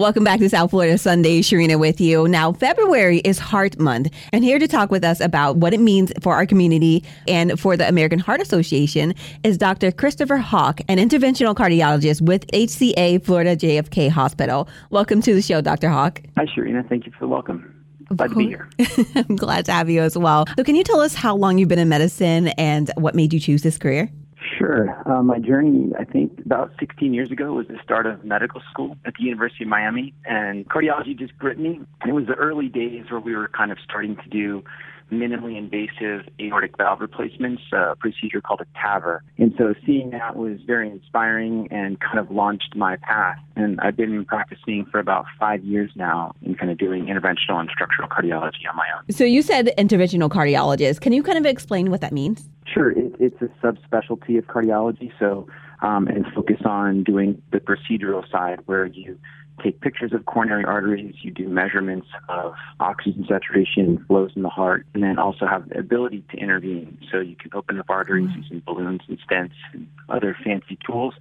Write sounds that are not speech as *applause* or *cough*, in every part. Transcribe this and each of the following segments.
Welcome back to South Florida Sunday. Sharina with you. Now, February is Heart Month, and here to talk with us about what it means for our community and for the American Heart Association is Dr. Christopher Hawk, an interventional cardiologist with HCA Florida JFK Hospital. Welcome to the show, Dr. Hawk. Hi, Sharina. Thank you for the welcome. Glad to be here. *laughs* I'm glad to have you as well. So, can you tell us how long you've been in medicine and what made you choose this career? Sure. Uh, my journey, I think, about 16 years ago was the start of medical school at the University of Miami, and cardiology just gripped me. And it was the early days where we were kind of starting to do minimally invasive aortic valve replacements, a procedure called a TAVR. And so seeing that was very inspiring and kind of launched my path. And I've been practicing for about five years now and kind of doing interventional and structural cardiology on my own. So you said interventional cardiologist. Can you kind of explain what that means? Sure. It, it's a subspecialty of cardiology. So, um, and focus on doing the procedural side where you take pictures of coronary arteries, you do measurements of oxygen saturation, flows in the heart, and then also have the ability to intervene. So you can open up arteries using balloons and stents and other fancy tools.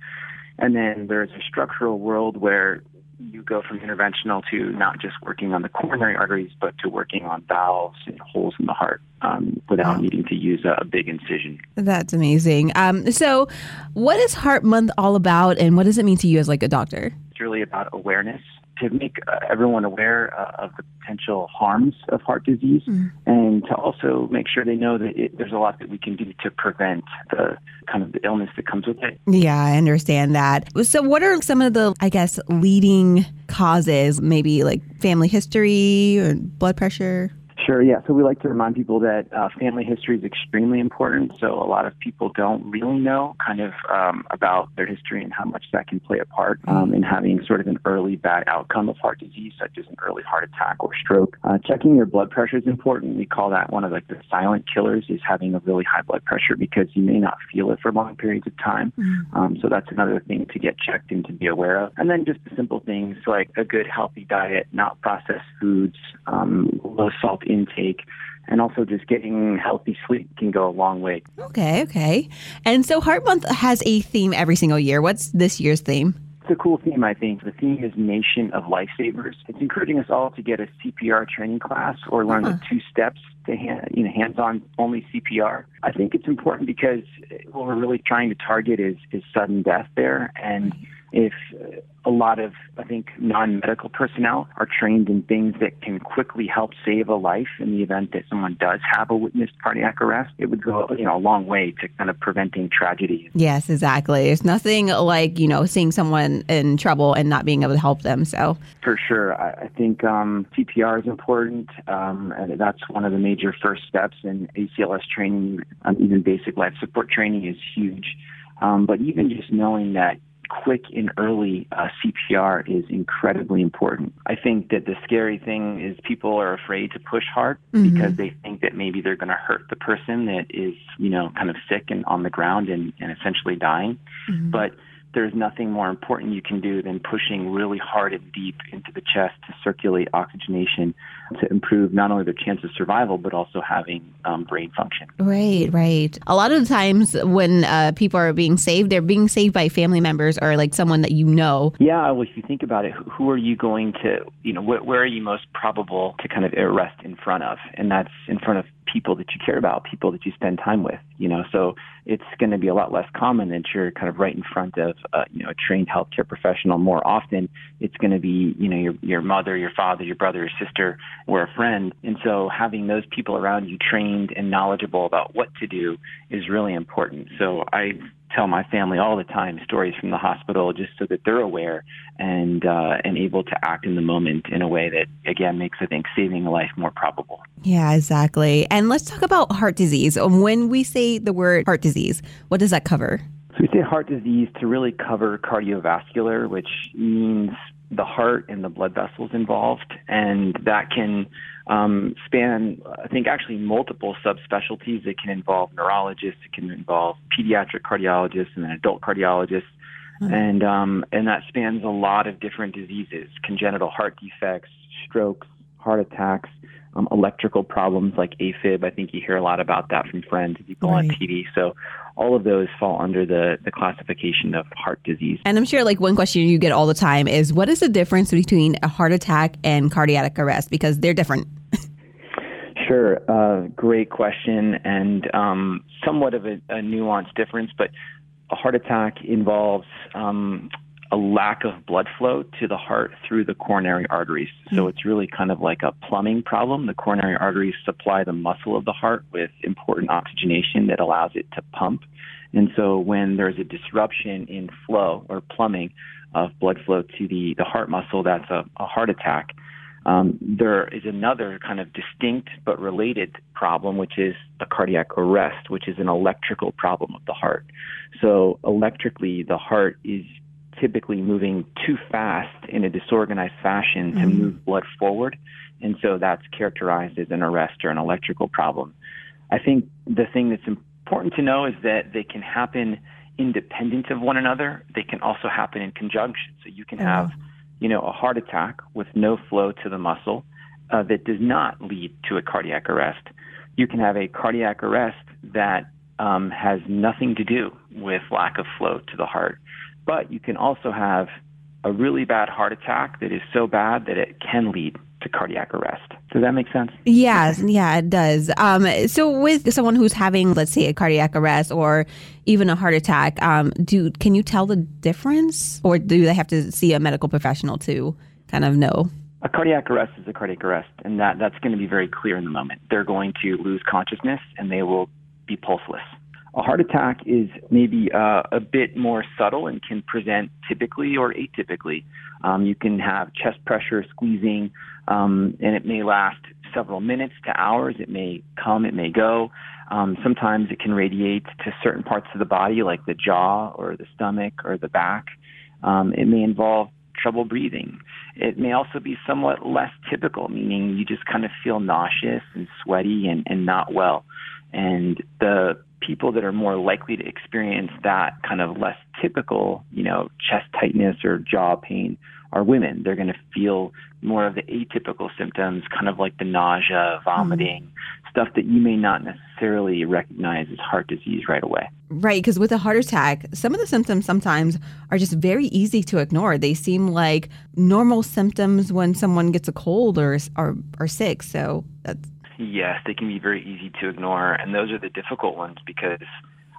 And then there's a structural world where you go from interventional to not just working on the coronary arteries, but to working on valves and holes in the heart um, without wow. needing to use a, a, big incision. That's amazing. Um, so, what is Heart Month all about, and what does it mean to you as like a doctor? It's really about awareness to make uh, everyone aware uh, of the potential harms of heart disease mm. and to also make sure they know that it, there's a lot that we can do to prevent the kind of the illness that comes with it. Yeah, I understand that. So, what are some of the, I guess, leading causes, maybe like family history or blood pressure? Sure, yeah. So we like to remind people that uh, family history is extremely important. So a lot of people don't really know kind of um, about their history and how much that can play a part um, in having sort of an early bad outcome of heart disease, such as an early heart attack or stroke. Uh, checking your blood pressure is important. We call that one of like the silent killers is having a really high blood pressure because you may not feel it for long periods of time. Mm-hmm. Um, so that's another thing to get checked and to be aware of. And then just the simple things like a good healthy diet, not processed foods, um, low salt in intake and also just getting healthy sleep can go a long way. Okay, okay. And so Heart Month has a theme every single year. What's this year's theme? It's a cool theme, I think. The theme is Nation of Lifesavers. It's encouraging us all to get a CPR training class or learn uh-huh. the two steps to hand, you know, hands-on only CPR. I think it's important because what we're really trying to target is is sudden death there, and if a lot of, I think, non medical personnel are trained in things that can quickly help save a life in the event that someone does have a witnessed cardiac arrest. It would go, you know, a long way to kind of preventing tragedy. Yes, exactly. There's nothing like, you know, seeing someone in trouble and not being able to help them. So, for sure. I, I think um, CPR is important. Um, and that's one of the major first steps in ACLS training. Um, even basic life support training is huge. Um, but even just knowing that quick and early uh, CPR is incredibly important. I think that the scary thing is people are afraid to push hard mm-hmm. because they think that maybe they're going to hurt the person that is, you know, kind of sick and on the ground and, and essentially dying. Mm-hmm. But there's nothing more important you can do than pushing really hard and deep into the chest to circulate oxygenation to improve not only their chance of survival but also having um, brain function. Right, right. A lot of the times when uh, people are being saved, they're being saved by family members or like someone that you know. Yeah, well, if you think about it, who are you going to, you know, wh- where are you most probable to kind of arrest in front of? And that's in front of people that you care about, people that you spend time with, you know. So it's going to be a lot less common that you're kind of right in front of, uh, you know, a trained healthcare professional. More often, it's going to be, you know, your your mother, your father, your brother, your sister, or a friend. And so having those people around you trained and knowledgeable about what to do is really important. So I tell my family all the time stories from the hospital just so that they're aware and uh, and able to act in the moment in a way that again makes I think saving a life more probable. Yeah, exactly. And let's talk about heart disease. When we say the word heart disease, what does that cover? So we say heart disease to really cover cardiovascular, which means the heart and the blood vessels involved, and that can um, span, I think, actually multiple subspecialties. It can involve neurologists, it can involve pediatric cardiologists, and then adult cardiologists, mm-hmm. and um, and that spans a lot of different diseases: congenital heart defects, strokes, heart attacks, um, electrical problems like AFib. I think you hear a lot about that from friends if you go right. on TV. So all of those fall under the, the classification of heart disease. And I'm sure like one question you get all the time is what is the difference between a heart attack and cardiac arrest? Because they're different. *laughs* sure. Uh, great question and um, somewhat of a, a nuanced difference, but a heart attack involves um, a lack of blood flow to the heart through the coronary arteries. So mm-hmm. it's really kind of like a plumbing problem. The coronary arteries supply the muscle of the heart with important oxygenation that allows it to pump. And so when there's a disruption in flow or plumbing of blood flow to the, the heart muscle, that's a, a heart attack. Um, there is another kind of distinct but related problem, which is a cardiac arrest, which is an electrical problem of the heart. So electrically, the heart is typically moving too fast in a disorganized fashion to mm-hmm. move blood forward. And so that's characterized as an arrest or an electrical problem. I think the thing that's important to know is that they can happen independent of one another. They can also happen in conjunction. So you can have, you know, a heart attack with no flow to the muscle uh, that does not lead to a cardiac arrest. You can have a cardiac arrest that um, has nothing to do with lack of flow to the heart. But you can also have a really bad heart attack that is so bad that it can lead to cardiac arrest. Does that make sense? Yes, yeah, it does. Um, so, with someone who's having, let's say, a cardiac arrest or even a heart attack, um, do can you tell the difference, or do they have to see a medical professional to kind of know? A cardiac arrest is a cardiac arrest, and that that's going to be very clear in the moment. They're going to lose consciousness, and they will be pulseless. A heart attack is maybe uh, a bit more subtle and can present typically or atypically. Um, you can have chest pressure, squeezing, um, and it may last several minutes to hours. It may come, it may go. Um, sometimes it can radiate to certain parts of the body, like the jaw or the stomach or the back. Um, it may involve trouble breathing. It may also be somewhat less typical, meaning you just kind of feel nauseous and sweaty and, and not well. And the people that are more likely to experience that kind of less typical, you know, chest tightness or jaw pain are women. They're going to feel more of the atypical symptoms, kind of like the nausea, vomiting, mm-hmm. stuff that you may not necessarily recognize as heart disease right away. Right, because with a heart attack, some of the symptoms sometimes are just very easy to ignore. They seem like normal symptoms when someone gets a cold or or, or sick. So that's Yes, they can be very easy to ignore, and those are the difficult ones because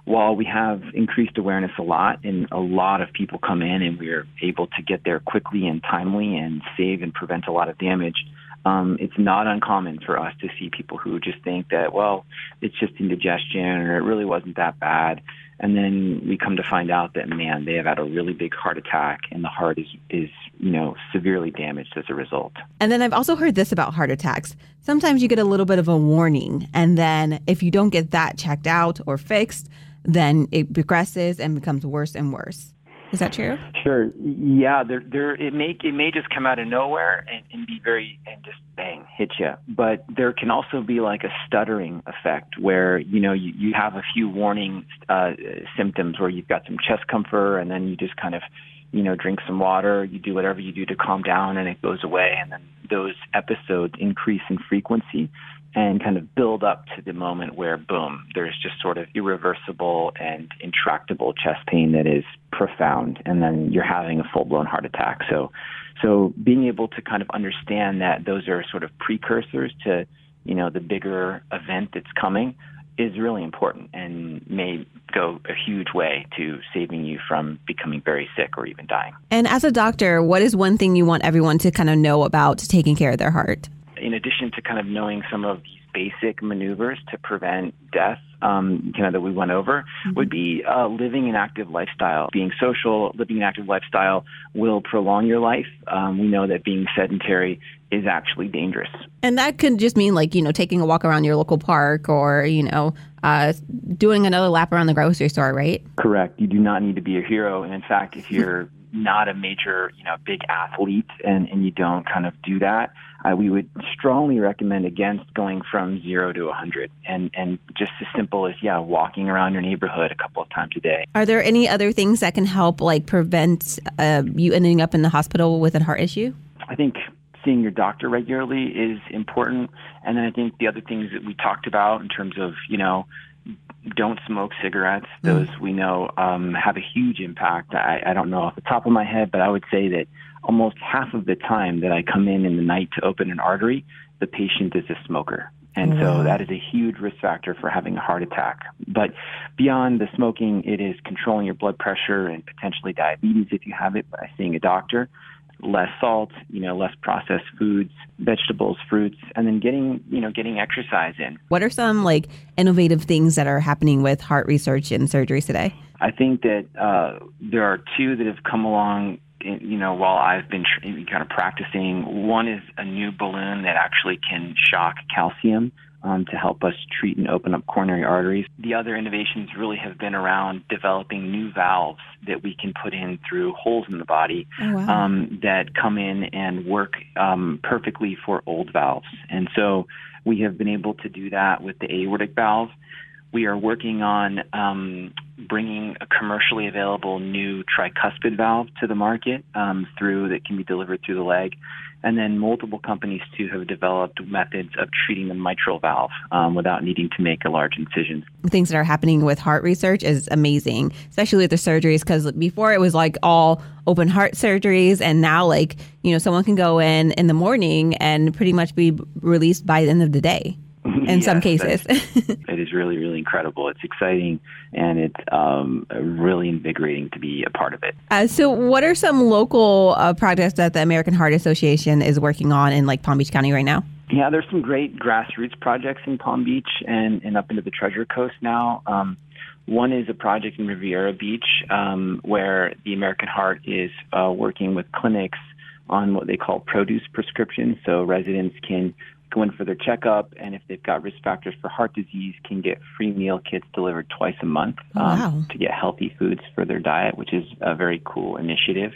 while we have increased awareness a lot and a lot of people come in and we're able to get there quickly and timely and save and prevent a lot of damage, um, it's not uncommon for us to see people who just think that, well, it's just indigestion or it really wasn't that bad. And then we come to find out that, man, they have had a really big heart attack and the heart is, is, you know, severely damaged as a result. And then I've also heard this about heart attacks. Sometimes you get a little bit of a warning. And then if you don't get that checked out or fixed, then it progresses and becomes worse and worse. Is that true? Sure. Yeah, there, there. It may it may just come out of nowhere and, and be very and just bang hit you. But there can also be like a stuttering effect where you know you, you have a few warning uh, symptoms where you've got some chest comfort and then you just kind of you know drink some water. You do whatever you do to calm down and it goes away. And then those episodes increase in frequency and kind of build up to the moment where boom there's just sort of irreversible and intractable chest pain that is profound and then you're having a full blown heart attack so so being able to kind of understand that those are sort of precursors to you know the bigger event that's coming is really important and may go a huge way to saving you from becoming very sick or even dying. And as a doctor, what is one thing you want everyone to kind of know about taking care of their heart? in addition to kind of knowing some of these basic maneuvers to prevent death, um, kind of that we went over, mm-hmm. would be uh, living an active lifestyle. Being social, living an active lifestyle will prolong your life. Um, we know that being sedentary is actually dangerous. And that could just mean like, you know, taking a walk around your local park or, you know, uh, doing another lap around the grocery store, right? Correct. You do not need to be a hero. And in fact, if *laughs* you're not a major, you know, big athlete and, and you don't kind of do that, uh, we would strongly recommend against going from zero to 100 and, and just as simple as, yeah, walking around your neighborhood a couple of times a day. Are there any other things that can help, like, prevent uh, you ending up in the hospital with a heart issue? I think seeing your doctor regularly is important. And then I think the other things that we talked about in terms of, you know, don't smoke cigarettes. Mm. Those mm. we know um, have a huge impact. I, I don't know off the top of my head, but I would say that almost half of the time that I come in in the night to open an artery, the patient is a smoker. And so that is a huge risk factor for having a heart attack. But beyond the smoking, it is controlling your blood pressure and potentially diabetes if you have it by seeing a doctor less salt, you know, less processed foods, vegetables, fruits, and then getting, you know, getting exercise in. What are some like innovative things that are happening with heart research and surgeries today? I think that uh, there are two that have come along you know, while I've been kind of practicing, one is a new balloon that actually can shock calcium um, to help us treat and open up coronary arteries. The other innovations really have been around developing new valves that we can put in through holes in the body oh, wow. um, that come in and work um, perfectly for old valves. And so we have been able to do that with the aortic valve. We are working on um, bringing a commercially available new tricuspid valve to the market um, through that can be delivered through the leg. And then multiple companies too have developed methods of treating the mitral valve um, without needing to make a large incision. Things that are happening with heart research is amazing, especially with the surgeries, because before it was like all open heart surgeries, and now like you know someone can go in in the morning and pretty much be released by the end of the day in yes, some cases. *laughs* it is really, really incredible. It's exciting and it's um, really invigorating to be a part of it. Uh, so, what are some local uh, projects that the American Heart Association is working on in like Palm Beach County right now? Yeah, there's some great grassroots projects in Palm Beach and, and up into the Treasure Coast now. Um, one is a project in Riviera Beach um, where the American Heart is uh, working with clinics on what they call produce prescriptions. So residents can go in for their checkup, and if they've got risk factors for heart disease, can get free meal kits delivered twice a month um, wow. to get healthy foods for their diet, which is a very cool initiative.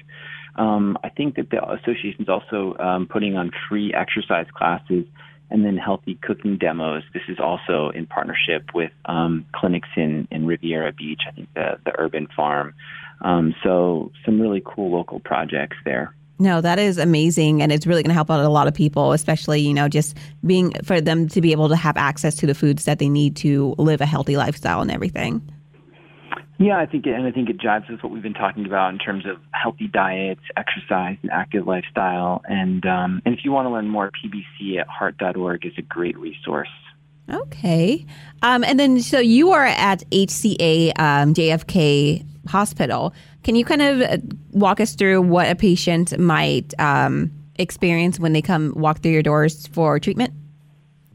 Um, I think that the association is also um, putting on free exercise classes and then healthy cooking demos. This is also in partnership with um, clinics in, in Riviera Beach, I think the, the Urban Farm. Um, so some really cool local projects there. No, that is amazing. And it's really going to help out a lot of people, especially, you know, just being for them to be able to have access to the foods that they need to live a healthy lifestyle and everything. Yeah, I think, it, and I think it jives with what we've been talking about in terms of healthy diets, exercise, and active lifestyle. And um, and if you want to learn more, PBC at heart.org is a great resource. Okay, um, and then so you are at HCA um, JFK Hospital. Can you kind of uh, walk us through what a patient might um, experience when they come walk through your doors for treatment?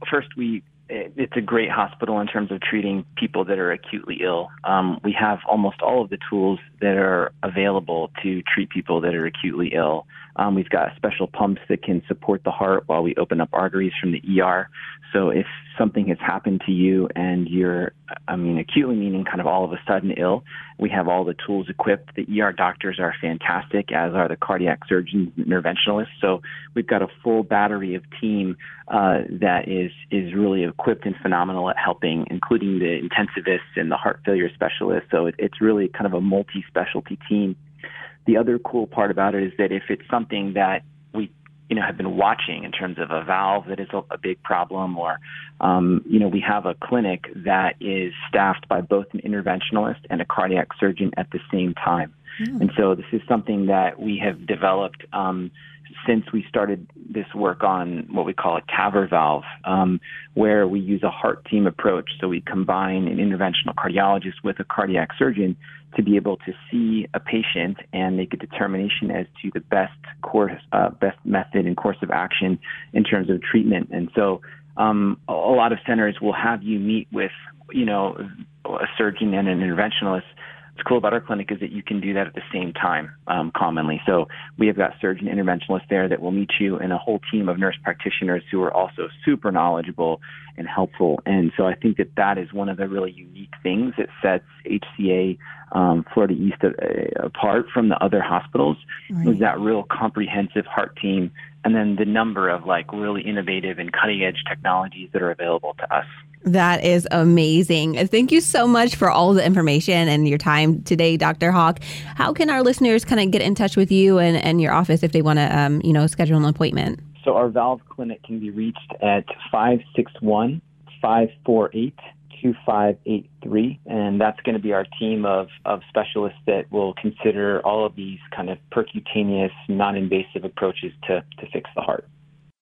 First, we it's a great hospital in terms of treating people that are acutely ill. Um, we have almost all of the tools that are available to treat people that are acutely ill. Um, we've got special pumps that can support the heart while we open up arteries from the ER. So if something has happened to you and you're, I mean, acutely meaning kind of all of a sudden ill, we have all the tools equipped. The ER doctors are fantastic, as are the cardiac surgeons and interventionalists. So we've got a full battery of team uh, that is is really equipped and phenomenal at helping, including the intensivists and the heart failure specialists. So it, it's really kind of a multi-specialty team the other cool part about it is that if it's something that we you know have been watching in terms of a valve that is a, big problem or um, you know we have a clinic that is staffed by both an interventionalist and a cardiac surgeon at the same time mm. and so this is something that we have developed um, since we started this work on what we call a TAVR valve, um, where we use a heart team approach. So we combine an interventional cardiologist with a cardiac surgeon to be able to see a patient and make a determination as to the best course, uh, best method and course of action in terms of treatment. And so um, a lot of centers will have you meet with, you know, a surgeon and an interventionalist what's cool about our clinic is that you can do that at the same time um, commonly. So we have got surgeon interventionalists there that will meet you and a whole team of nurse practitioners who are also super knowledgeable and helpful. And so I think that that is one of the really unique things that sets HCA um, Florida East uh, apart from the other hospitals right. is that real comprehensive heart team and then the number of like really innovative and cutting edge technologies that are available to us. That is amazing. Thank you so much for all the information and your time today, Dr. Hawk. How can our listeners kind of get in touch with you and, and your office if they want to, um, you know, schedule an appointment? So our valve clinic can be reached at 561 548 2583. And that's going to be our team of, of specialists that will consider all of these kind of percutaneous, non invasive approaches to, to fix valves.